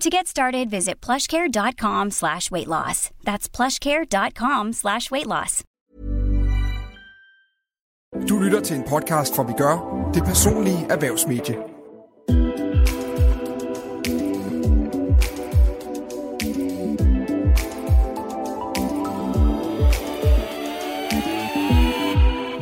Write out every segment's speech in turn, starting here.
To get started, visit plushcare.com slash weight loss. That's plushcare.com slash weight loss. Du lytter til en podcast fra Vi Gør, det personlige erhvervsmedie.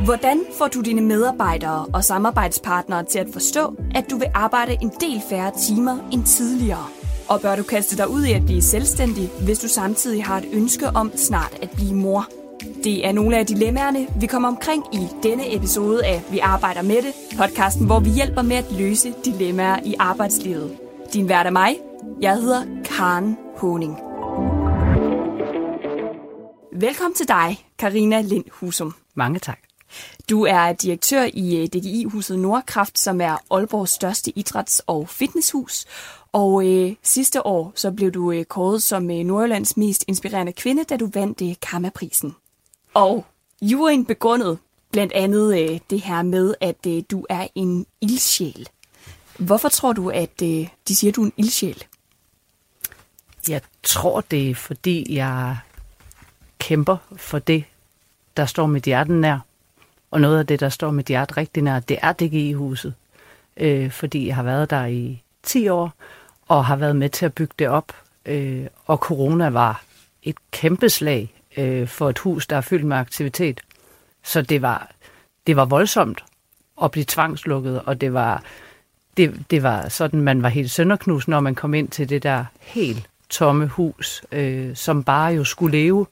Hvordan får du dine medarbejdere og samarbejdspartnere til at forstå, at du vil arbejde en del færre timer end tidligere? Og bør du kaste dig ud i at blive selvstændig, hvis du samtidig har et ønske om snart at blive mor? Det er nogle af dilemmaerne, vi kommer omkring i denne episode af Vi arbejder med det, podcasten, hvor vi hjælper med at løse dilemmaer i arbejdslivet. Din vært er mig. Jeg hedder Karen Honing. Velkommen til dig, Karina Lind Husum. Mange tak. Du er direktør i øh, DGI-huset Nordkraft, som er Aalborgs største idræts- og fitnesshus. Og øh, sidste år så blev du øh, kåret som øh, Nordjyllands mest inspirerende kvinde, da du vandt øh, Kammerprisen. Og juryen begrundet blandt andet øh, det her med, at øh, du er en ildsjæl. Hvorfor tror du, at øh, de siger, at du er en ildsjæl? Jeg tror, det er, fordi jeg kæmper for det, der står mit hjerte nær. Og noget af det, der står mit hjerte rigtig nær, det er DGI-huset. Øh, fordi jeg har været der i 10 år, og har været med til at bygge det op. Øh, og corona var et kæmpe slag øh, for et hus, der er fyldt med aktivitet. Så det var, det var voldsomt at blive tvangslukket, og det var, det, det var sådan, man var helt sønderknus, når man kom ind til det der helt tomme hus, øh, som bare jo skulle leve.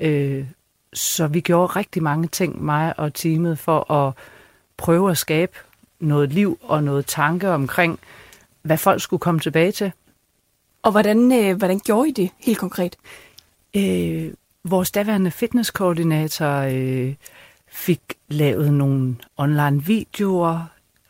Øh, så vi gjorde rigtig mange ting, mig og teamet, for at prøve at skabe noget liv og noget tanke omkring, hvad folk skulle komme tilbage til. Og hvordan, øh, hvordan gjorde I det helt konkret? Øh, vores daværende fitnesskoordinator øh, fik lavet nogle online videoer,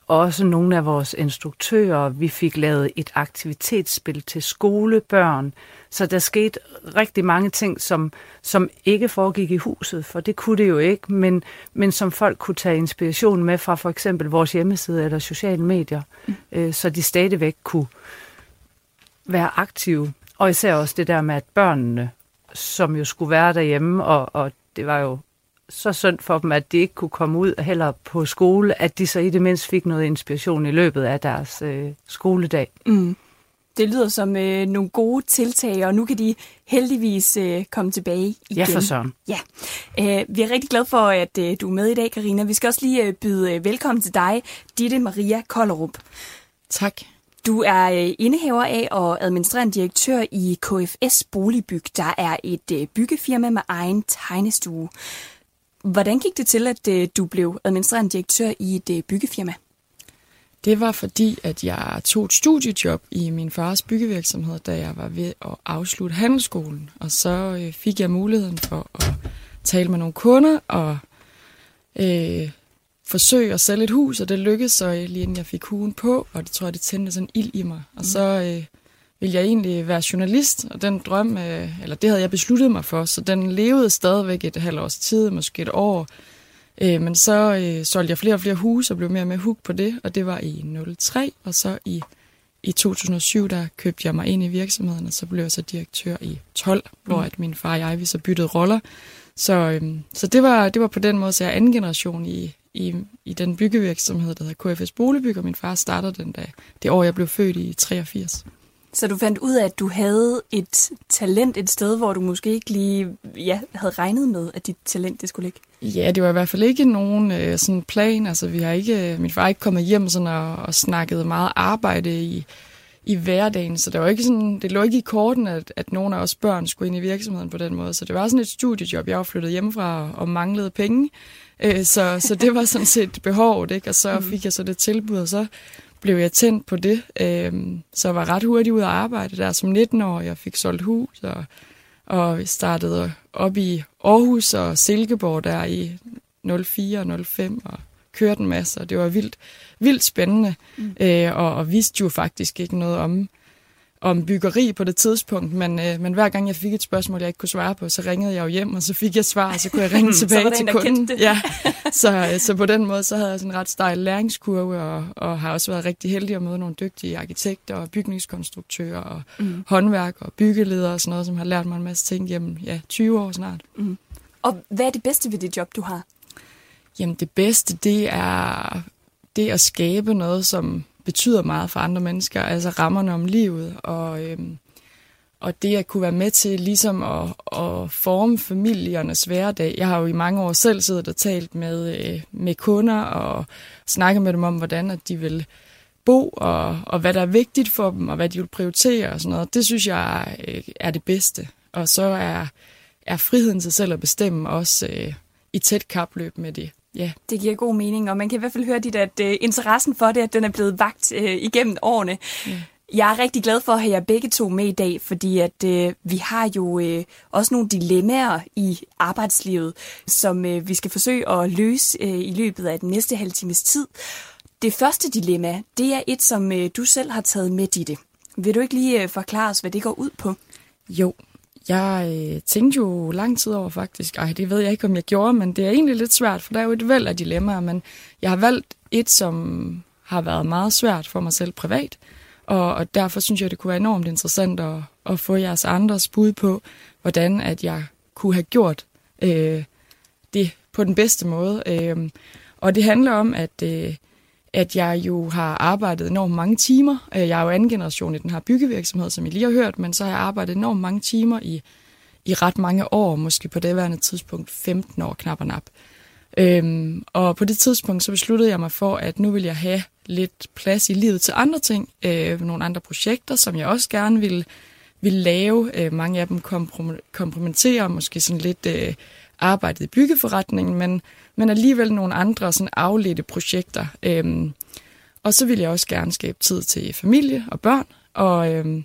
også nogle af vores instruktører. Vi fik lavet et aktivitetsspil til skolebørn. Så der skete rigtig mange ting, som, som ikke foregik i huset, for det kunne det jo ikke, men, men som folk kunne tage inspiration med fra for eksempel vores hjemmeside eller sociale medier, mm. øh, så de stadigvæk kunne være aktive. Og især også det der med, at børnene, som jo skulle være derhjemme, og, og det var jo så synd for dem, at de ikke kunne komme ud heller på skole, at de så i det mindste fik noget inspiration i løbet af deres øh, skoledag. Mm. Det lyder som øh, nogle gode tiltag, og nu kan de heldigvis øh, komme tilbage igen. Ja, for sådan. Ja. Øh, vi er rigtig glade for, at øh, du er med i dag, Karina. Vi skal også lige øh, byde øh, velkommen til dig, Ditte Maria Kollerup. Tak. Du er øh, indehaver af og administrerende direktør i KFS Boligbyg, der er et øh, byggefirma med egen tegnestue. Hvordan gik det til, at øh, du blev administrerende direktør i et øh, byggefirma? Det var fordi, at jeg tog et studiejob i min fars byggevirksomhed, da jeg var ved at afslutte handelsskolen. Og så øh, fik jeg muligheden for at tale med nogle kunder og øh, forsøge at sælge et hus, og det lykkedes så lige inden jeg fik hugen på, og det tror jeg, det tændte sådan ild i mig. Og så øh, ville jeg egentlig være journalist, og den drøm, øh, eller det havde jeg besluttet mig for, så den levede stadigvæk et halvt års tid, måske et år. Øh, men så øh, solgte jeg flere og flere huse og blev mere og mere hooked på det, og det var i 03, og så i, i 2007, der købte jeg mig ind i virksomheden, og så blev jeg så direktør i 12, mm. hvor at min far og jeg, vi så byttede roller. Så, øh, så det, var, det var på den måde, så jeg er anden generation i, i, i den byggevirksomhed, der hedder KFS Boligbyg, og min far startede den dag, det år, jeg blev født i 83. Så du fandt ud af, at du havde et talent et sted, hvor du måske ikke lige ja, havde regnet med, at dit talent det skulle ligge? Ja, det var i hvert fald ikke nogen øh, sådan plan. Altså, vi har ikke, min far er ikke kommet hjem sådan og, og snakket meget arbejde i, i hverdagen, så det, var ikke sådan, det lå ikke i korten, at, at nogen af os børn skulle ind i virksomheden på den måde. Så det var sådan et studiejob. Jeg var flyttet hjemmefra og, manglede penge, øh, så, så det var sådan set behovet, ikke? og så mm. fik jeg så det tilbud, og så blev jeg tændt på det. Øh, så jeg var ret hurtigt ud at arbejde der som 19 år. Jeg fik solgt hus og, og startede op i Aarhus og Silkeborg der i 04 og 05 og kørte en masse, og det var vildt, vildt spændende, mm. øh, og, og vidste jo faktisk ikke noget om, om byggeri på det tidspunkt, men, øh, men hver gang jeg fik et spørgsmål, jeg ikke kunne svare på, så ringede jeg jo hjem, og så fik jeg svar, og så kunne jeg ringe tilbage til kunden. Ja, så, øh, så på den måde, så havde jeg sådan en ret stejl læringskurve, og, og har også været rigtig heldig at møde nogle dygtige arkitekter og bygningskonstruktører og mm. håndværk og byggeledere og sådan noget, som har lært mig en masse ting gennem ja, 20 år snart. Mm. Og hvad er det bedste ved det job, du har? Jamen det bedste, det er det at skabe noget, som betyder meget for andre mennesker, altså rammerne om livet, og, øhm, og det at kunne være med til ligesom at, at forme familiernes hverdag. Jeg har jo i mange år selv siddet og talt med, øh, med kunder og snakket med dem om, hvordan at de vil bo, og, og hvad der er vigtigt for dem, og hvad de vil prioritere og sådan noget. Det synes jeg øh, er det bedste. Og så er, er friheden til selv at bestemme også øh, i tæt kapløb med det. Ja. Det giver god mening, og man kan i hvert fald høre dit, at uh, interessen for det, at den er blevet vagt uh, igennem årene. Ja. Jeg er rigtig glad for at have jer begge to med i dag, fordi at uh, vi har jo uh, også nogle dilemmaer i arbejdslivet, som uh, vi skal forsøge at løse uh, i løbet af den næste halve times tid. Det første dilemma, det er et, som uh, du selv har taget med, i det. Vil du ikke lige uh, forklare os, hvad det går ud på? Jo, jeg øh, tænkte jo lang tid over faktisk. Ej, det ved jeg ikke, om jeg gjorde, men det er egentlig lidt svært, for der er jo et væld af dilemmaer. Men jeg har valgt et, som har været meget svært for mig selv privat. Og, og derfor synes jeg, det kunne være enormt interessant at, at få jeres andres bud på, hvordan at jeg kunne have gjort øh, det på den bedste måde. Øh, og det handler om, at øh, at jeg jo har arbejdet enormt mange timer. Øh, jeg er jo anden generation i den her byggevirksomhed, som I lige har hørt, men så har jeg arbejdet enormt mange timer i, i ret mange år, måske på det tidspunkt 15 år, knap og nap. Øhm, og på det tidspunkt så besluttede jeg mig for, at nu vil jeg have lidt plads i livet til andre ting, øh, nogle andre projekter, som jeg også gerne vil, vil lave. Øh, mange af dem komplementerer måske sådan lidt øh, arbejdet i byggeforretningen, men men alligevel nogle andre sådan afledte projekter. Øhm, og så ville jeg også gerne skabe tid til familie og børn, og, øhm,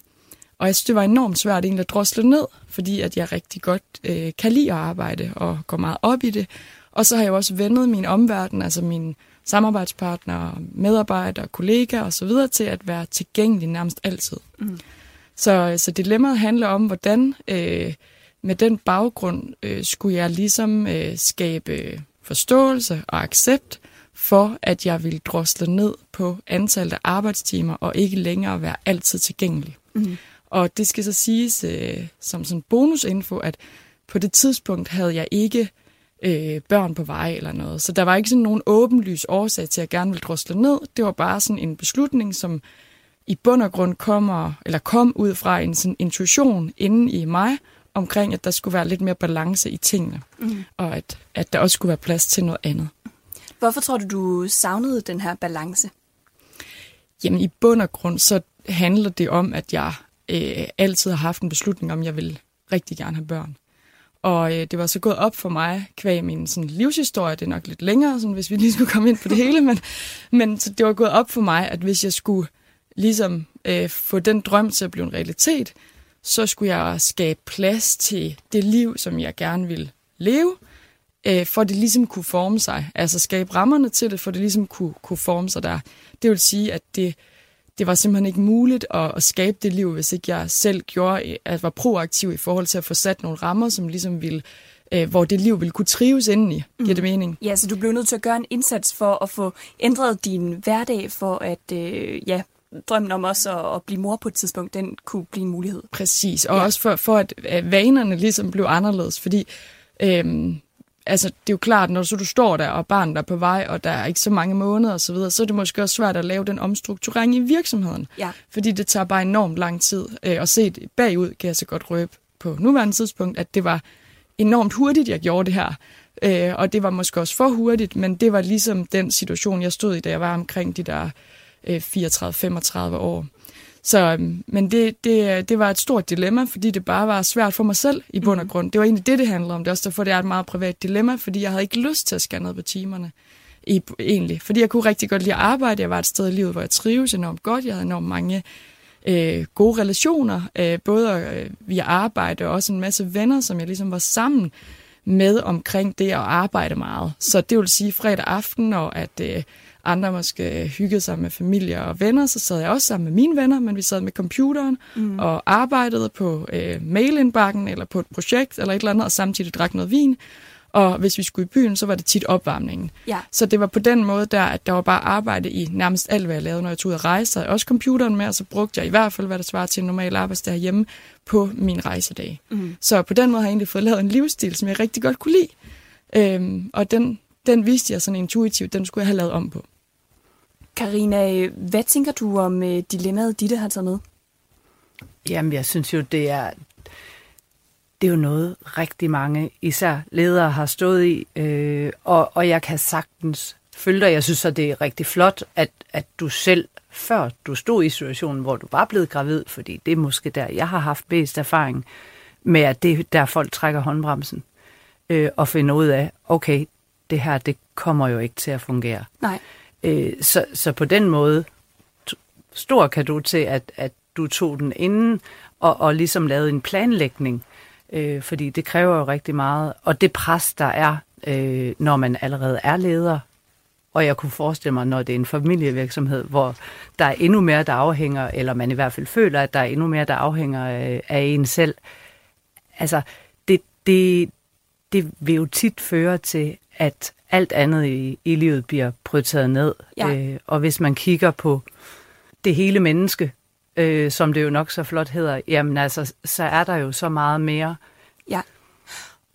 og jeg synes, det var enormt svært egentlig at drosle ned, fordi at jeg rigtig godt øh, kan lide at arbejde og går meget op i det. Og så har jeg også vendet min omverden, altså mine samarbejdspartnere, medarbejdere, kollegaer osv. til at være tilgængelig nærmest altid. Mm. Så, så dilemmaet handler om, hvordan øh, med den baggrund øh, skulle jeg ligesom øh, skabe forståelse og accept for, at jeg vil drosle ned på antallet af arbejdstimer og ikke længere være altid tilgængelig. Mm. Og det skal så siges øh, som sådan bonusinfo, at på det tidspunkt havde jeg ikke øh, børn på vej eller noget. Så der var ikke sådan nogen åbenlys årsag til, at jeg gerne ville drosle ned. Det var bare sådan en beslutning, som i bund og grund kommer, eller kom ud fra en sådan intuition inde i mig, omkring, at der skulle være lidt mere balance i tingene, mm. og at, at der også skulle være plads til noget andet. Hvorfor tror du, du savnede den her balance? Jamen i bund og grund, så handler det om, at jeg øh, altid har haft en beslutning om, at jeg vil rigtig gerne have børn. Og øh, det var så gået op for mig, kvæg min sådan, livshistorie, det er nok lidt længere, sådan, hvis vi lige skulle komme ind på det hele, men, men så det var gået op for mig, at hvis jeg skulle ligesom øh, få den drøm til at blive en realitet, så skulle jeg skabe plads til det liv, som jeg gerne vil leve, øh, for det ligesom kunne forme sig. Altså skabe rammerne til det, for det ligesom kunne, kunne forme sig der. Det vil sige, at det, det var simpelthen ikke muligt at, at skabe det liv, hvis ikke jeg selv gjorde, at var proaktiv i forhold til at få sat nogle rammer, som ligesom ville øh, hvor det liv ville kunne trives indeni. Giver mm. det mening? Ja, så du blev nødt til at gøre en indsats for at få ændret din hverdag, for at øh, ja, drømmen om også at, at blive mor på et tidspunkt, den kunne blive en mulighed. Præcis, og ja. også for, for at, at vanerne ligesom blev anderledes, fordi øhm, altså, det er jo klart, når så du står der, og barnet er på vej, og der er ikke så mange måneder osv., så, videre, så er det måske også svært at lave den omstrukturering i virksomheden. Ja. Fordi det tager bare enormt lang tid. Øh, og set bagud kan jeg så godt røbe på nuværende tidspunkt, at det var enormt hurtigt, jeg gjorde det her. Øh, og det var måske også for hurtigt, men det var ligesom den situation, jeg stod i, da jeg var omkring de der 34-35 år. Så, øhm, men det, det, det var et stort dilemma, fordi det bare var svært for mig selv i bund og grund. Det var egentlig det, det handlede om. Det er også derfor, det er et meget privat dilemma, fordi jeg havde ikke lyst til at skære ned på timerne. I, egentlig. Fordi jeg kunne rigtig godt lide at arbejde. Jeg var et sted i livet, hvor jeg trives enormt godt. Jeg havde enormt mange øh, gode relationer, øh, både øh, via arbejde og også en masse venner, som jeg ligesom var sammen med omkring det at arbejde meget. Så det vil sige fredag aften, og at øh, andre måske hyggede sig med familie og venner, så sad jeg også sammen med mine venner, men vi sad med computeren mm. og arbejdede på øh, mailindbakken eller på et projekt eller et eller andet, og samtidig drak noget vin. Og hvis vi skulle i byen, så var det tit opvarmningen. Ja. Så det var på den måde der, at der var bare arbejde i nærmest alt, hvad jeg lavede, når jeg tog ud at rejse. Jeg også computeren med, og så brugte jeg i hvert fald, hvad der svarer til en normal arbejdsdag hjemme på min rejsedag. Mm. Så på den måde har jeg egentlig fået lavet en livsstil, som jeg rigtig godt kunne lide. Øhm, og den, den viste jeg sådan intuitivt, den skulle jeg have lavet om på. Karina, hvad tænker du om øh, dilemmaet, Ditte har taget med? Jamen, jeg synes jo, det er, det er jo noget rigtig mange, især ledere, har stået i, øh, og, og jeg kan sagtens følge dig. Jeg synes, at det er rigtig flot, at, at du selv, før du stod i situationen, hvor du var blevet gravid, fordi det er måske der, jeg har haft bedst erfaring med, at det er der folk trækker håndbremsen, øh, og finder ud af, okay, det her, det kommer jo ikke til at fungere. Nej. Øh, så, så på den måde, stor kado til, at, at du tog den inden, og, og ligesom lavede en planlægning, øh, fordi det kræver jo rigtig meget. Og det pres, der er, øh, når man allerede er leder, og jeg kunne forestille mig, når det er en familievirksomhed, hvor der er endnu mere, der afhænger, eller man i hvert fald føler, at der er endnu mere, der afhænger øh, af en selv. Altså, det, det, det vil jo tit føre til, at alt andet i, i livet bliver prioriteret ned. Ja. Øh, og hvis man kigger på det hele menneske, øh, som det jo nok så flot hedder, jamen altså, så er der jo så meget mere. Ja.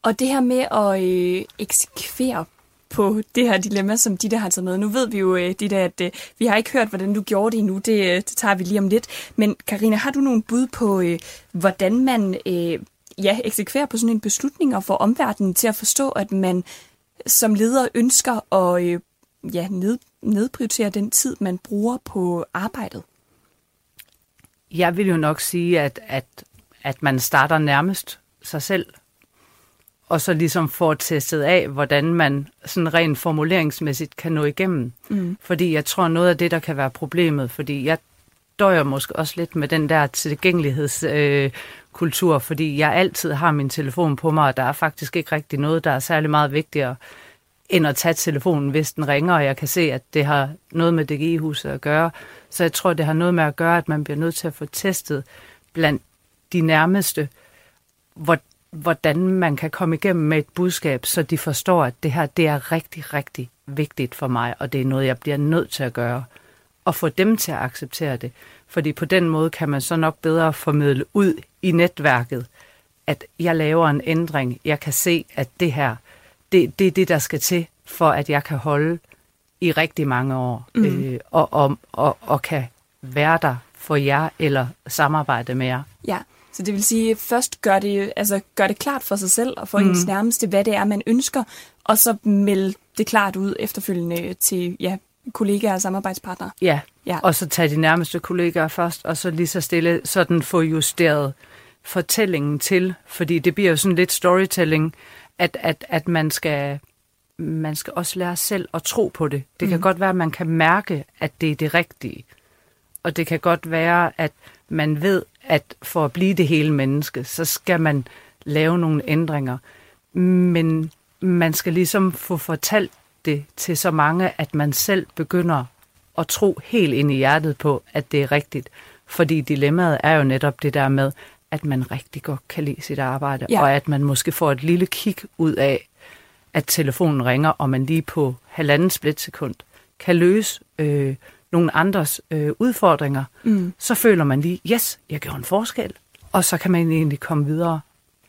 Og det her med at øh, eksekvere på det her dilemma, som Ditte har taget med. Nu ved vi jo, øh, Ditte, at øh, vi har ikke hørt, hvordan du gjorde det endnu. Det, øh, det tager vi lige om lidt. Men Karina, har du nogle bud på, øh, hvordan man øh, ja, eksekverer på sådan en beslutning og får omverdenen til at forstå, at man som leder ønsker at øh, ja, ned, nedprioritere den tid, man bruger på arbejdet? Jeg vil jo nok sige, at, at, at man starter nærmest sig selv, og så ligesom får testet af, hvordan man sådan rent formuleringsmæssigt kan nå igennem. Mm. Fordi jeg tror, noget af det, der kan være problemet, fordi jeg døjer måske også lidt med den der tilgængelighedskultur, øh, fordi jeg altid har min telefon på mig, og der er faktisk ikke rigtig noget, der er særlig meget vigtigere end at tage telefonen, hvis den ringer, og jeg kan se, at det har noget med DGI-huset at gøre. Så jeg tror, det har noget med at gøre, at man bliver nødt til at få testet blandt de nærmeste, hvordan man kan komme igennem med et budskab, så de forstår, at det her det er rigtig, rigtig vigtigt for mig, og det er noget, jeg bliver nødt til at gøre. Og få dem til at acceptere det. Fordi på den måde kan man så nok bedre formidle ud i netværket, at jeg laver en ændring. Jeg kan se, at det her, det, det er det, der skal til, for at jeg kan holde i rigtig mange år, mm. øh, og, og, og, og kan være der for jer, eller samarbejde med jer. Ja, så det vil sige, først gør det, altså, gør det klart for sig selv, og for mm. ens nærmeste, hvad det er, man ønsker, og så melde det klart ud efterfølgende til ja, kollegaer og samarbejdspartnere. Ja. Ja. og så tage de nærmeste kollegaer først, og så lige så stille sådan få justeret fortællingen til, fordi det bliver jo sådan lidt storytelling, at, at, at man skal man skal også lære selv at tro på det. Det kan godt være, at man kan mærke, at det er det rigtige. Og det kan godt være, at man ved, at for at blive det hele menneske, så skal man lave nogle ændringer. Men man skal ligesom få fortalt det til så mange, at man selv begynder at tro helt ind i hjertet på, at det er rigtigt. Fordi dilemmaet er jo netop det der med, at man rigtig godt kan lide sit arbejde, Ja. og at man måske får et lille kig ud af, at telefonen ringer, og man lige på halvanden splitsekund kan løse øh, nogle andres øh, udfordringer, mm. så føler man lige, yes, jeg gjorde en forskel, og så kan man egentlig komme videre.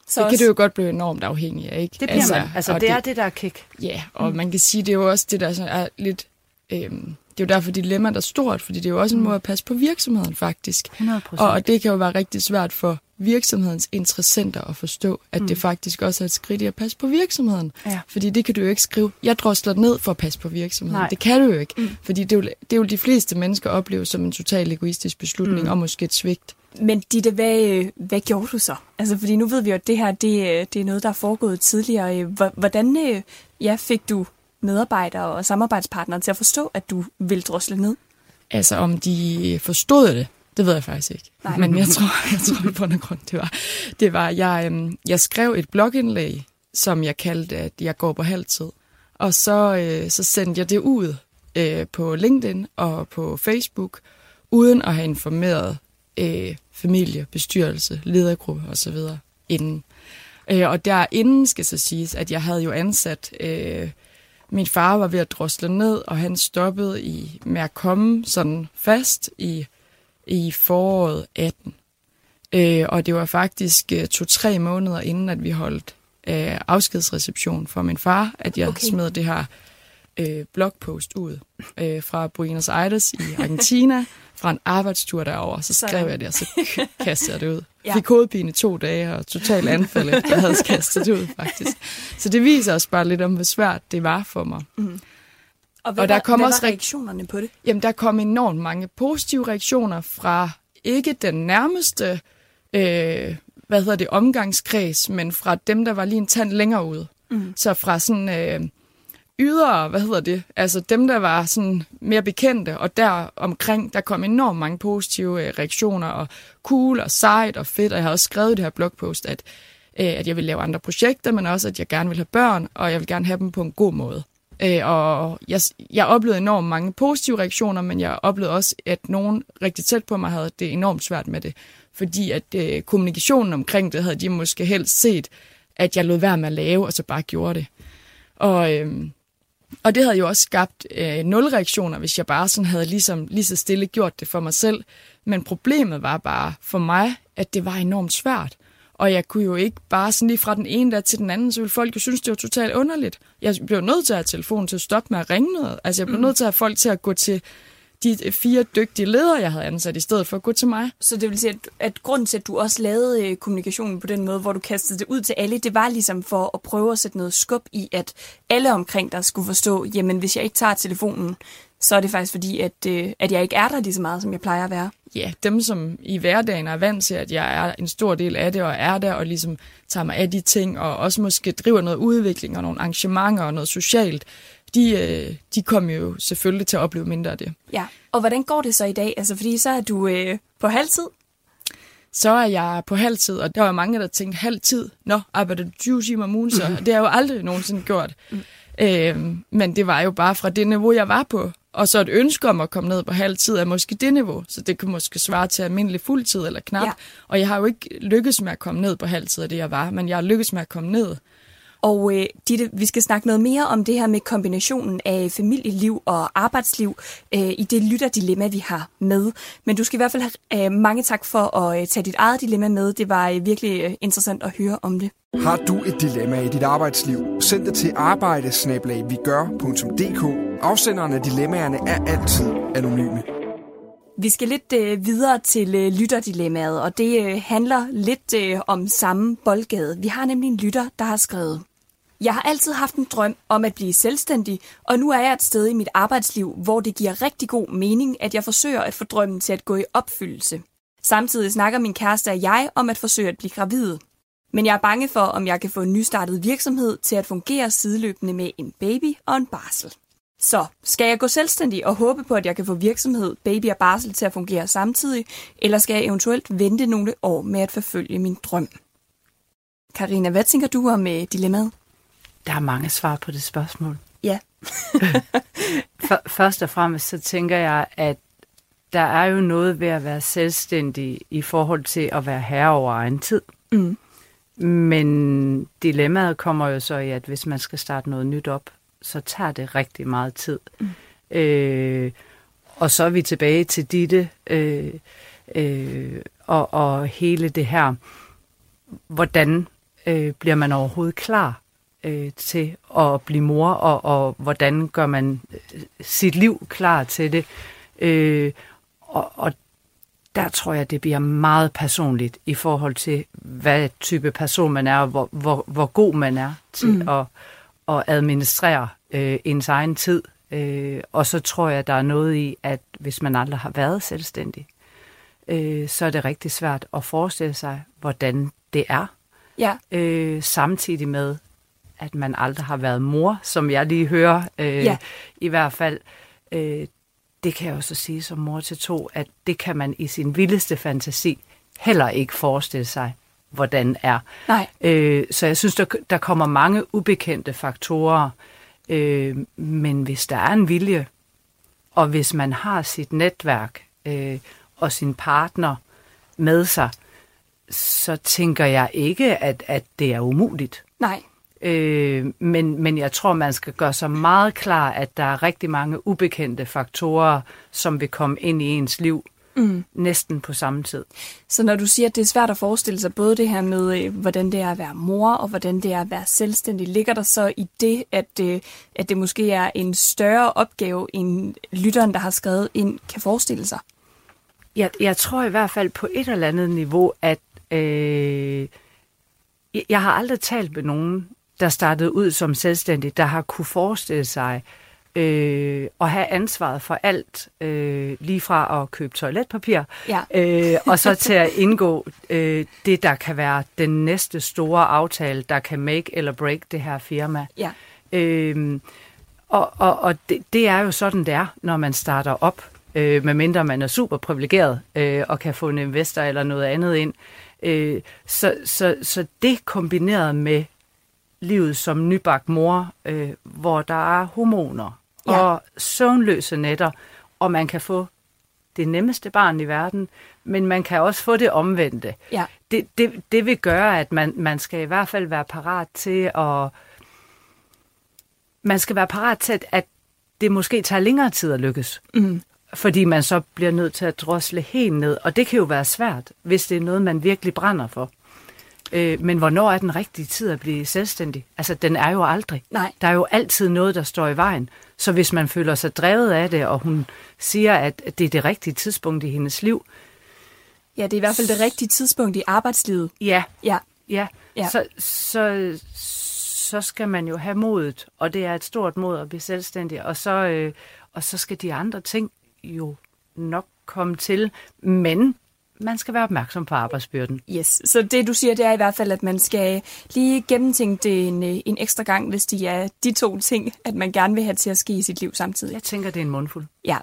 Så det kan det jo godt blive enormt afhængig af, ikke? Det bliver altså, man. Altså, det, det er det, der er kick. Ja, og mm. man kan sige, det er jo også det, der er lidt... Øhm, det er jo derfor, dilemmaet er stort, fordi det er jo også en mm. måde at passe på virksomheden, faktisk. 100%. Og, og det kan jo være rigtig svært for virksomhedens interessenter at forstå, at mm. det faktisk også er et skridt i at passe på virksomheden. Ja. Fordi det kan du jo ikke skrive, jeg drosler ned for at passe på virksomheden. Nej. Det kan du jo ikke. Mm. Fordi det er, jo, det er jo de fleste mennesker oplever som en total egoistisk beslutning, mm. og måske et svigt. Men Ditte, hvad, hvad gjorde du så? Altså, fordi nu ved vi jo, at det her det, det er noget, der er foregået tidligere. Hvordan øh, ja, fik du medarbejdere og samarbejdspartnere til at forstå, at du vil drosle ned? Altså, om de forstod det, det ved jeg faktisk ikke. Nej. Men jeg tror, jeg tror på en grund, det var, det var jeg, øhm, jeg skrev et blogindlæg, som jeg kaldte, at jeg går på halvtid. Og så, øh, så sendte jeg det ud øh, på LinkedIn og på Facebook, uden at have informeret øh, familie, bestyrelse, ledergruppe osv. inden. Øh, og derinde skal så siges, at jeg havde jo ansat... Øh, min far var ved at drosle ned, og han stoppede i, med at komme sådan fast i, i foråret 18. Øh, og det var faktisk øh, to-tre måneder inden, at vi holdt øh, afskedsreception for min far, at jeg okay. smed det her øh, blogpost ud øh, fra Buenos Aires i Argentina, fra en arbejdstur derover. Så skrev Sådan. jeg det, og så kastede jeg det ud. Ja. Fik hovedpine i to dage, og totalt anfald, efter jeg havde kastet det ud, faktisk. Så det viser også bare lidt om, hvor svært det var for mig. Mm. Og, hvad og der kom hvad også var reaktionerne på det? Jamen, der kom enormt mange positive reaktioner fra ikke den nærmeste, øh, hvad hedder det, omgangskreds, men fra dem, der var lige en tand længere ude. Mm. Så fra sådan... Øh, ydre, hvad hedder det, altså dem, der var sådan mere bekendte, og der omkring, der kom enormt mange positive øh, reaktioner, og cool og sejt og fedt, og jeg har også skrevet i det her blogpost, at, øh, at jeg vil lave andre projekter, men også, at jeg gerne vil have børn, og jeg vil gerne have dem på en god måde. Øh, og jeg, jeg oplevede enormt mange positive reaktioner, men jeg oplevede også, at nogen rigtig tæt på mig havde det enormt svært med det, fordi at øh, kommunikationen omkring det havde de måske helst set, at jeg lod være med at lave, og så bare gjorde det. Og, øh, og det havde jo også skabt øh, nul reaktioner, hvis jeg bare sådan havde ligesom, lige så stille gjort det for mig selv. Men problemet var bare for mig, at det var enormt svært. Og jeg kunne jo ikke bare sådan lige fra den ene dag til den anden, så ville folk jo synes, det var totalt underligt. Jeg blev nødt til at have telefonen til at stoppe med at ringe noget. Altså jeg blev mm. nødt til at have folk til at gå til de fire dygtige ledere, jeg havde ansat, i stedet for at gå til mig. Så det vil sige, at, at grunden til, at du også lavede øh, kommunikationen på den måde, hvor du kastede det ud til alle, det var ligesom for at prøve at sætte noget skub i, at alle omkring dig skulle forstå, jamen hvis jeg ikke tager telefonen, så er det faktisk fordi, at, øh, at jeg ikke er der lige så meget, som jeg plejer at være. Ja, dem som i hverdagen er vant til, at jeg er en stor del af det, og er der, og ligesom tager mig af de ting, og også måske driver noget udvikling og nogle arrangementer og noget socialt, de, øh, de kom jo selvfølgelig til at opleve mindre af det. Ja, og hvordan går det så i dag? Altså, fordi så er du øh, på halvtid. Så er jeg på halvtid, og der var mange, der tænkte, halvtid? Nå, arbejder du 20 timer om ugen, så mm. det har jeg jo aldrig nogensinde gjort. Mm. Øhm, men det var jo bare fra det niveau, jeg var på. Og så et ønske om at komme ned på halvtid er måske det niveau, så det kan måske svare til almindelig fuldtid eller knap. Ja. Og jeg har jo ikke lykkes med at komme ned på halvtid af det, jeg var, men jeg har lykkes med at komme ned. Og øh, Ditte, vi skal snakke noget mere om det her med kombinationen af familieliv og arbejdsliv øh, i det lytterdilemma, vi har med. Men du skal i hvert fald have øh, mange tak for at øh, tage dit eget dilemma med. Det var øh, virkelig øh, interessant at høre om det. Har du et dilemma i dit arbejdsliv? Send det til arbejdesnablag.dk. Afsenderne af dilemmaerne er altid anonyme. Vi skal lidt øh, videre til øh, lytterdilemmaet, og det øh, handler lidt øh, om samme boldgade. Vi har nemlig en lytter, der har skrevet. Jeg har altid haft en drøm om at blive selvstændig, og nu er jeg et sted i mit arbejdsliv, hvor det giver rigtig god mening, at jeg forsøger at få drømmen til at gå i opfyldelse. Samtidig snakker min kæreste og jeg om at forsøge at blive gravid. Men jeg er bange for, om jeg kan få en nystartet virksomhed til at fungere sideløbende med en baby og en barsel. Så skal jeg gå selvstændig og håbe på, at jeg kan få virksomhed, baby og barsel til at fungere samtidig, eller skal jeg eventuelt vente nogle år med at forfølge min drøm? Karina, hvad tænker du om øh, dilemmaet? Der er mange svar på det spørgsmål. Ja. Først og fremmest så tænker jeg, at der er jo noget ved at være selvstændig i forhold til at være herre over egen tid. Mm. Men dilemmaet kommer jo så i, at hvis man skal starte noget nyt op, så tager det rigtig meget tid. Mm. Øh, og så er vi tilbage til Ditte øh, øh, og, og hele det her, hvordan øh, bliver man overhovedet klar øh, til at blive mor, og, og hvordan gør man øh, sit liv klar til det. Øh, og, og der tror jeg, det bliver meget personligt i forhold til, hvad type person man er, og hvor, hvor, hvor god man er til mm. at, at administrere øh, ens egen tid. Øh, og så tror jeg, der er noget i, at hvis man aldrig har været selvstændig, øh, så er det rigtig svært at forestille sig, hvordan det er. Ja. Øh, samtidig med, at man aldrig har været mor, som jeg lige hører øh, Ja. i hvert fald. Øh, det kan jeg også sige som mor til to, at det kan man i sin vildeste fantasi heller ikke forestille sig, hvordan er. Nej. Øh, så jeg synes, der, der kommer mange ubekendte faktorer. Øh, men hvis der er en vilje, og hvis man har sit netværk øh, og sin partner med sig, så tænker jeg ikke, at, at det er umuligt. Nej. Øh, men, men jeg tror, man skal gøre sig meget klar, at der er rigtig mange ubekendte faktorer, som vil komme ind i ens liv mm. næsten på samme tid. Så når du siger, at det er svært at forestille sig både det her med, øh, hvordan det er at være mor, og hvordan det er at være selvstændig, ligger der så i det, at, øh, at det måske er en større opgave, end lytteren, der har skrevet ind, kan forestille sig? Jeg, jeg tror i hvert fald på et eller andet niveau, at øh, jeg- jeg har aldrig talt med nogen, der startede ud som selvstændig, der har kunne forestille sig øh, at have ansvaret for alt, øh, lige fra at købe toiletpapir, Ja. øh, og så til at indgå øh, det, der kan være den næste store aftale, der kan make eller break det her firma. Ja. Øhm, og og, og det, det er jo sådan, det er, når man starter op, øh, medmindre man er super privilegeret øh, og kan få en investor eller noget andet ind. Øh, så, så, så det kombineret med livet som nybagt mor, øh, hvor der er hormoner Ja. og søvnløse nætter, og man kan få det nemmeste barn i verden, men man kan også få det omvendte. Ja. Det, det, det vil gøre, at man, man skal i hvert fald være parat til at man skal være parat til, at, at det måske tager længere tid at lykkes. Mm. Fordi man så bliver nødt til at drosle helt ned. Og det kan jo være svært, hvis det er noget, man virkelig brænder for. Øh, men hvornår er den rigtige tid at blive selvstændig? Altså, den er jo aldrig. Nej. Der er jo altid noget, der står i vejen. Så hvis man føler sig drevet af det, og hun siger, at det er det rigtige tidspunkt i hendes liv, Ja, det er i hvert fald det rigtige tidspunkt i arbejdslivet. ja, Ja. Ja, Ja. Så, så, så skal man jo have modet, og det er et stort mod at blive selvstændig, og så, øh, og så skal de andre ting jo nok komme til, men man skal være opmærksom på arbejdsbyrden. Yes, så det du siger, det er i hvert fald, at man skal lige gennemtænke det en, øh, en ekstra gang, hvis de er de to ting, at man gerne vil have til at ske i sit liv samtidig. Jeg tænker, det er en mundfuld. Ja.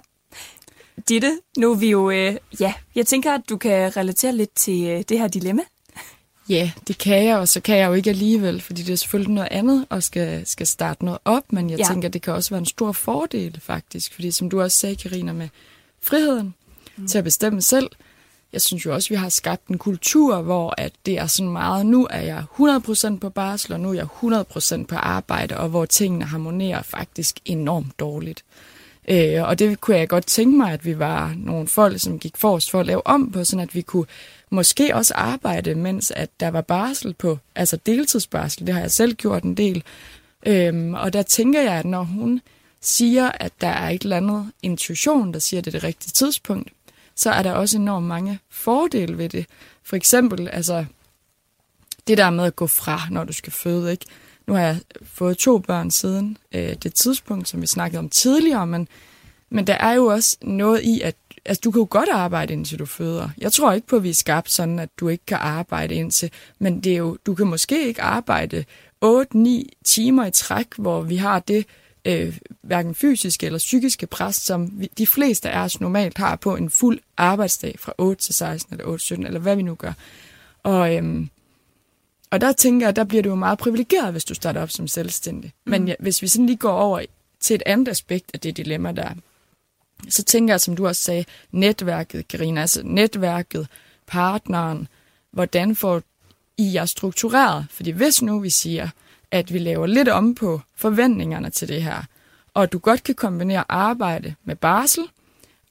Ditte, nu er vi jo, øh, ja, jeg tænker, at du kan relatere lidt til øh, det her dilemma. Ja, det kan jeg, og så kan jeg jo ikke alligevel, fordi det er selvfølgelig noget andet og skal, skal starte noget op, men jeg ja. tænker, det kan også være en stor fordel faktisk, fordi som du også sagde, Karina, med friheden mm. til at bestemme selv, jeg synes jo også, vi har skabt en kultur, hvor at det er sådan meget, nu er jeg 100% på barsel, og nu er jeg 100% på arbejde, og hvor tingene harmonerer faktisk enormt dårligt. Øh, og det kunne jeg godt tænke mig, at vi var nogle folk, som gik forrest for at lave om på, sådan at vi kunne måske også arbejde, mens at der var barsel på, altså deltidsbarsel, det har jeg selv gjort en del. Øhm, og der tænker jeg, at når hun siger, at der er et eller andet intuition, der siger, at det er det rigtige tidspunkt, så er der også enormt mange fordele ved det. For eksempel, altså, det der med at gå fra, når du skal føde, ikke? Nu har jeg fået to børn siden øh, det tidspunkt, som vi snakkede om tidligere, men, men der er jo også noget i, at altså, du kan jo godt arbejde, indtil du føder. Jeg tror ikke på, at vi er skabt sådan, at du ikke kan arbejde indtil, men det er jo, du kan måske ikke arbejde 8-9 timer i træk, hvor vi har det øh, hverken fysiske eller psykiske pres, som vi, de fleste af os normalt har på en fuld arbejdsdag fra 8 til 16 eller 8 til 17, eller hvad vi nu gør. Og, øhm, og der tænker jeg, der bliver du jo meget privilegeret, hvis du starter op som selvstændig. Mm. Men ja, hvis vi sådan lige går over til et andet aspekt af det dilemma der, så tænker jeg, som du også sagde, netværket, Karina, altså netværket, partneren, hvordan får I jer struktureret? Fordi hvis nu vi siger, at vi laver lidt om på forventningerne til det her, og du godt kan kombinere arbejde med barsel,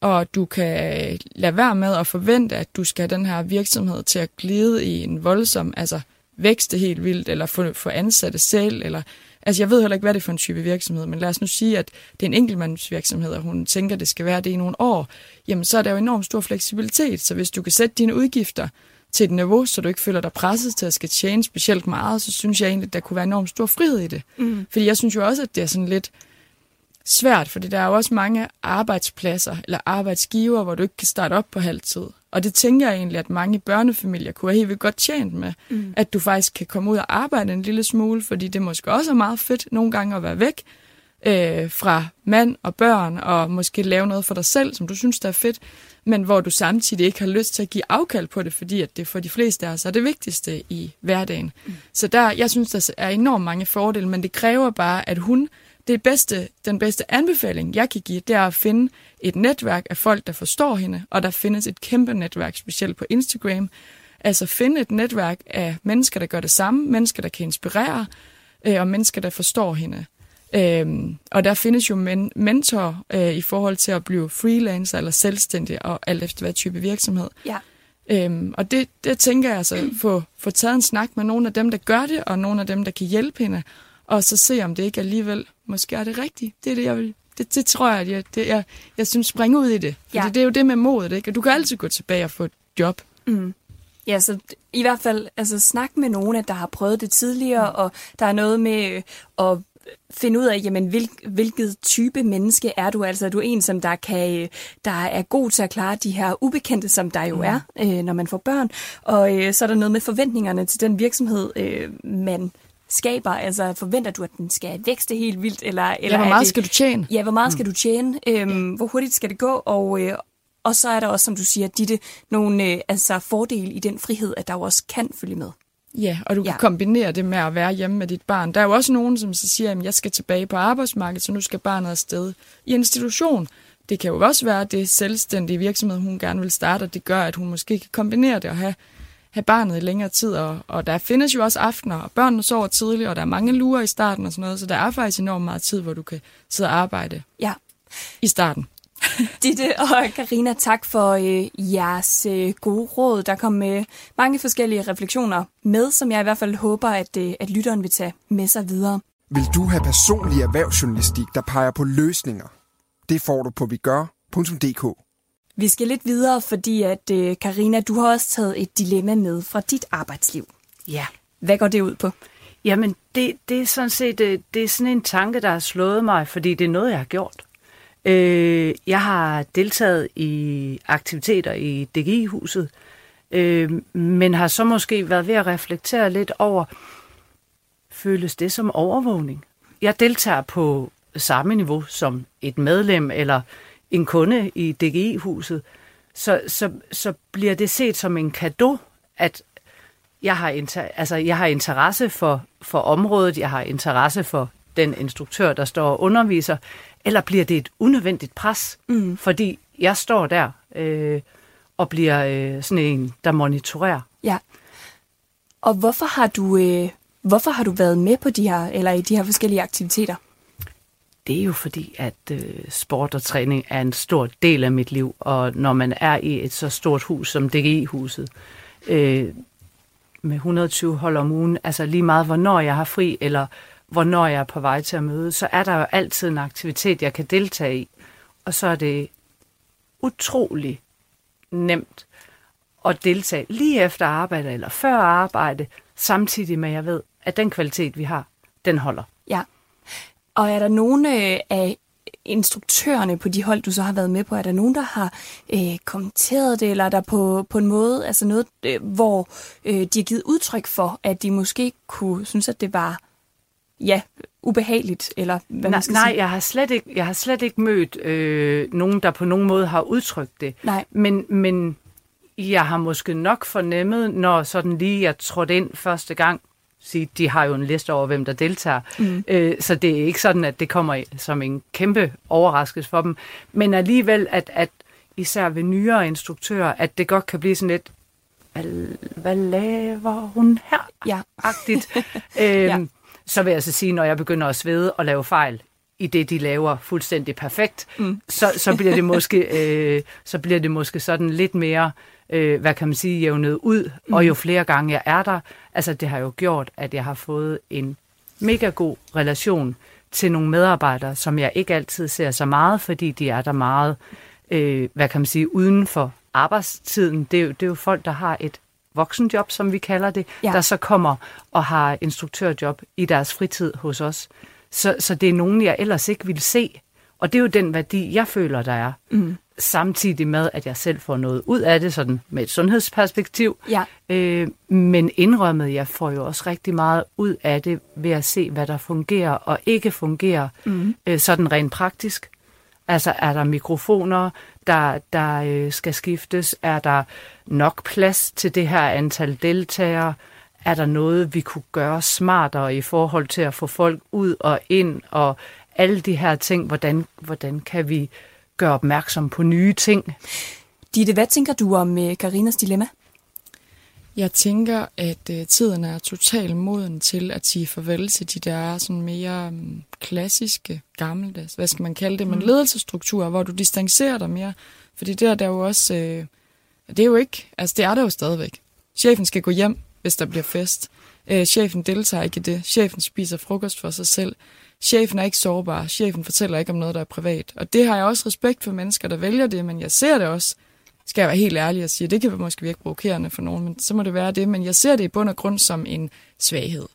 og du kan lade være med at forvente, at du skal have den her virksomhed til at glide i en voldsom, altså vækste helt vildt, eller få, få ansatte selv, eller Altså, jeg ved heller ikke, hvad det er for en type virksomhed, men lad os nu sige, at det er en enkeltmandsvirksomhed, og hun tænker, at det skal være det i nogle år, jamen så er der jo enormt stor fleksibilitet. Så hvis du kan sætte dine udgifter til et niveau, så du ikke føler dig presset til at skal tjene specielt meget, så synes jeg egentlig, at der kunne være enormt stor frihed i det. Mm. Fordi jeg synes jo også, at det er sådan lidt svært, fordi der er jo også mange arbejdspladser eller arbejdsgiver, hvor du ikke kan starte op på halvtid. Og det tænker jeg egentlig, at mange børnefamilier kunne have helt vildt godt tjent med, mm. at du faktisk kan komme ud og arbejde en lille smule, fordi det måske også er meget fedt nogle gange at være væk øh, fra mand og børn, og måske lave noget for dig selv, som du synes, der er fedt, men hvor du samtidig ikke har lyst til at give afkald på det, fordi at det for de fleste af os er det vigtigste i hverdagen. Mm. Så der, jeg synes, der er enormt mange fordele, men det kræver bare, at hun det bedste, den bedste anbefaling, jeg kan give, det er at finde et netværk af folk, der forstår hende, og der findes et kæmpe netværk, specielt på Instagram. Altså finde et netværk af mennesker, der gør det samme, mennesker, der kan inspirere, øh, og mennesker, der forstår hende. Øhm, og der findes jo men- mentor øh, i forhold til at blive freelancer eller selvstændig, og alt efter hvad type virksomhed. Ja. Øhm, og det, det tænker jeg altså, få, få taget en snak med nogle af dem, der gør det, og nogle af dem, der kan hjælpe hende, og så se, om det ikke alligevel måske er det rigtigt. Det er det, jeg vil. Det, det tror jeg, at jeg, det, jeg, jeg synes springer ud i det. Fordi ja. det er jo det med modet, ikke? Og du kan altid gå tilbage og få et job. Mm. Ja, så i hvert fald altså, snak med nogen, der har prøvet det tidligere, mm. og der er noget med øh, at finde ud af, jamen, hvil, hvilket type menneske er du? Altså, er du en, som der, kan, der er god til at klare de her ubekendte, som der jo mm. er, øh, når man får børn? Og øh, så er der noget med forventningerne til den virksomhed, øh, man skaber? Altså forventer du, at den skal vækste helt vildt? Eller, eller ja, hvor meget det, skal du tjene? Ja, hvor meget mm. skal du tjene? Øhm. Hvor hurtigt skal det gå? Og, øh, og så er der også, som du siger, Ditte, nogle øh, altså fordele i den frihed, at der jo også kan følge med. Ja, og du ja. kan kombinere det med at være hjemme med dit barn. Der er jo også nogen, som så siger, at jeg skal tilbage på arbejdsmarkedet, så nu skal barnet afsted i institution. Det kan jo også være, at det selvstændige virksomhed, hun gerne vil starte, og det gør, at hun måske kan kombinere det og have have barnet i længere tid, og, og der findes jo også aftener, og børnene sover tidligt, og der er mange lurer i starten og sådan noget, så der er faktisk enormt meget tid, hvor du kan sidde og arbejde ja. i starten. Ditte og Karina, tak for øh, jeres øh, gode råd. Der kom øh, mange forskellige refleksioner med, som jeg i hvert fald håber, at, øh, at lytteren vil tage med sig videre. Vil du have personlig erhvervsjournalistik, der peger på løsninger? Det får du på vigør.dk. Vi skal lidt videre, fordi at øh, Karina, du har også taget et dilemma med fra dit arbejdsliv. Ja. Hvad går det ud på? Jamen, det, det er sådan set det, øh, det er sådan en tanke, der har slået mig, fordi det er noget, jeg har gjort. Øh, jeg har deltaget i aktiviteter i DGI-huset, øh, men har så måske været ved at reflektere lidt over, føles det som overvågning? Jeg deltager på samme niveau som et medlem eller en kunde i DGI-huset, så, så, så bliver det set som en gave, at jeg har, inter, altså, jeg har interesse for, for området, jeg har interesse for den instruktør, der står og underviser, eller bliver det et unødvendigt pres, mm. fordi jeg står der øh, og bliver øh, sådan en, der monitorerer. Ja. Og hvorfor har du, øh, hvorfor har du været med på de her, eller i de her forskellige aktiviteter? Det er jo fordi, at øh, sport og træning er en stor del af mit liv, og når man er i et så stort hus som DGI-huset, øh, med 120 hold om ugen, altså lige meget hvornår jeg har fri, eller hvornår jeg er på vej til at møde, så er der jo altid en aktivitet, jeg kan deltage i. Og så er det utrolig nemt at deltage lige efter arbejde eller før arbejde, samtidig med, at jeg ved, at den kvalitet, vi har, den holder. Ja. Og er der nogen øh, af instruktørerne på de hold, du så har været med på, er der nogen, der har øh, kommenteret det, eller er der på, på en måde, altså noget, øh, hvor øh, de har givet udtryk for, at de måske kunne synes, at det var ja, ubehageligt, eller hvad nej, man nej, sige? jeg har slet ikke, jeg har slet ikke mødt øh, nogen, der på nogen måde har udtrykt det. Nej. Men, men jeg har måske nok fornemmet, når sådan lige jeg trådte ind første gang, sige, de har jo en liste over, hvem der deltager. Mm. Øh, så det er ikke sådan, at det kommer som en kæmpe overraskelse for dem. Men alligevel, at, at især ved nyere instruktører, at det godt kan blive sådan lidt, hvad, hvad laver hun her? Ja. Agtigt. øhm, ja. Så vil jeg så sige, når jeg begynder at svede og lave fejl, i det, de laver fuldstændig perfekt, mm. så, så, bliver det måske, øh, så bliver det måske sådan lidt mere øh, hvad kan man sige, jævnet ud, mm. og jo flere gange jeg er der, altså det har jo gjort, at jeg har fået en mega god relation til nogle medarbejdere, som jeg ikke altid ser så meget, fordi de er der meget, øh, hvad kan man sige, uden for arbejdstiden. Det er, jo, det er jo folk, der har et voksenjob, som vi kalder det, ja. der så kommer og har instruktørjob i deres fritid hos os. Så, så det er nogen, jeg ellers ikke vil se. Og det er jo den værdi, jeg føler, der er. Mm. Samtidig med, at jeg selv får noget ud af det, sådan med et sundhedsperspektiv. Ja. Øh, men indrømmet, jeg får jo også rigtig meget ud af det ved at se, hvad der fungerer og ikke fungerer, mm. øh, sådan rent praktisk. Altså er der mikrofoner, der, der øh, skal skiftes? Er der nok plads til det her antal deltagere? Er der noget, vi kunne gøre smartere i forhold til at få folk ud og ind? Og alle de her ting, hvordan, hvordan kan vi gøre opmærksom på nye ting? Ditte, hvad tænker du om øh, Karinas dilemma? Jeg tænker, at uh, tiden er totalt moden til at sige farvel til de der sådan mere um, klassiske, gammeldags, hvad skal man kalde det, men mm. ledelsesstrukturer, hvor du distancerer dig mere. Fordi det er der jo også, uh, det er jo ikke, altså det er der jo stadigvæk. Chefen skal gå hjem, hvis der bliver fest. Uh, chefen deltager ikke i det. Chefen spiser frokost for sig selv. Chefen er ikke sårbar. Chefen fortæller ikke om noget, der er privat. Og det har jeg også respekt for mennesker, der vælger det, men jeg ser det også skal jeg være helt ærlig og sige, det kan måske virke provokerende for nogen, men så må det være det. Men jeg ser det i bund og grund som en svaghed.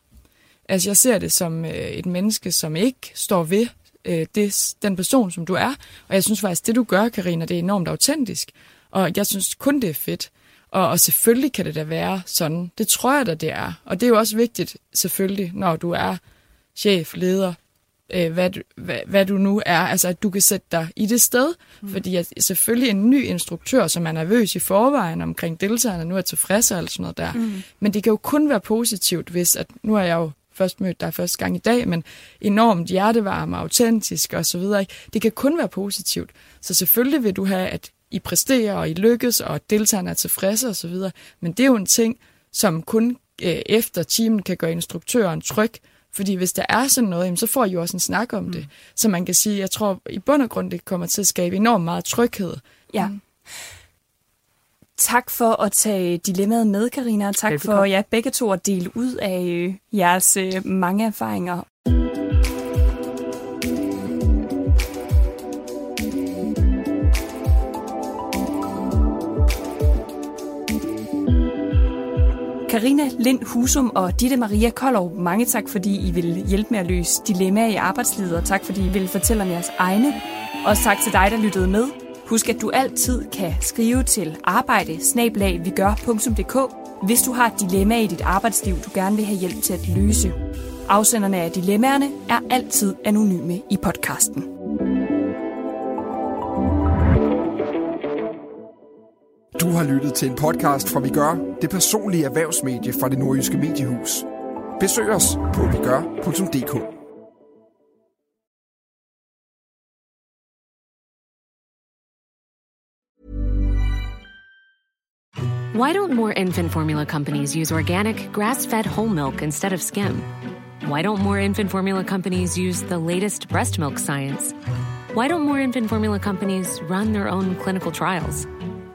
Altså jeg ser det som øh, et menneske, som ikke står ved øh, det, den person, som du er. Og jeg synes faktisk, det du gør, Karina, det er enormt autentisk. Og jeg synes kun, det er fedt. Og, og selvfølgelig kan det da være sådan. Det tror jeg da, det er. Og det er jo også vigtigt, selvfølgelig, når du er chef, leder, øh, hvad, du, hvad, hvad du nu er. Altså, at du kan sætte dig i det sted. Mm. Fordi at selvfølgelig en ny instruktør, som er nervøs i forvejen omkring deltagerne, nu er tilfredse og sådan noget der. Mm. Men det kan jo kun være positivt, hvis at nu er jeg jo først mødt dig første gang i dag, men enormt hjertevarm og autentisk og så videre. Det kan kun være positivt. Så selvfølgelig vil du have, at I præsterer, og I lykkes, og deltagerne er tilfredse og så videre. Men det er jo en ting, som kun øh, efter timen kan gøre instruktøren tryg, fordi hvis der er sådan noget, så får I jo også en snak om mm. det. Så man kan sige, jeg tror i bund og grund, det kommer til at skabe enormt meget tryghed. Ja. Mm. Tak for at tage dilemmaet med, Karina, tak Velbekomme. for ja, begge to at dele ud af øh, jeres øh, mange erfaringer. Karina Lind Husum og Ditte Maria Kollov, mange tak, fordi I vil hjælpe med at løse dilemmaer i arbejdslivet, og tak, fordi I vil fortælle om jeres egne. Og tak til dig, der lyttede med. Husk, at du altid kan skrive til arbejde hvis du har et dilemma i dit arbejdsliv, du gerne vil have hjælp til at løse. Afsenderne af dilemmaerne er altid anonyme i podcasten. Du har lyttet til en podcast fra Vi Gør, det personlige erhvervsmedie fra det nordjyske mediehus. Besøg os på vigør.dk. Why don't more infant formula companies use organic, grass-fed whole milk instead of skim? Why don't more infant formula companies use the latest breast milk science? Why don't more infant formula companies run their own clinical trials?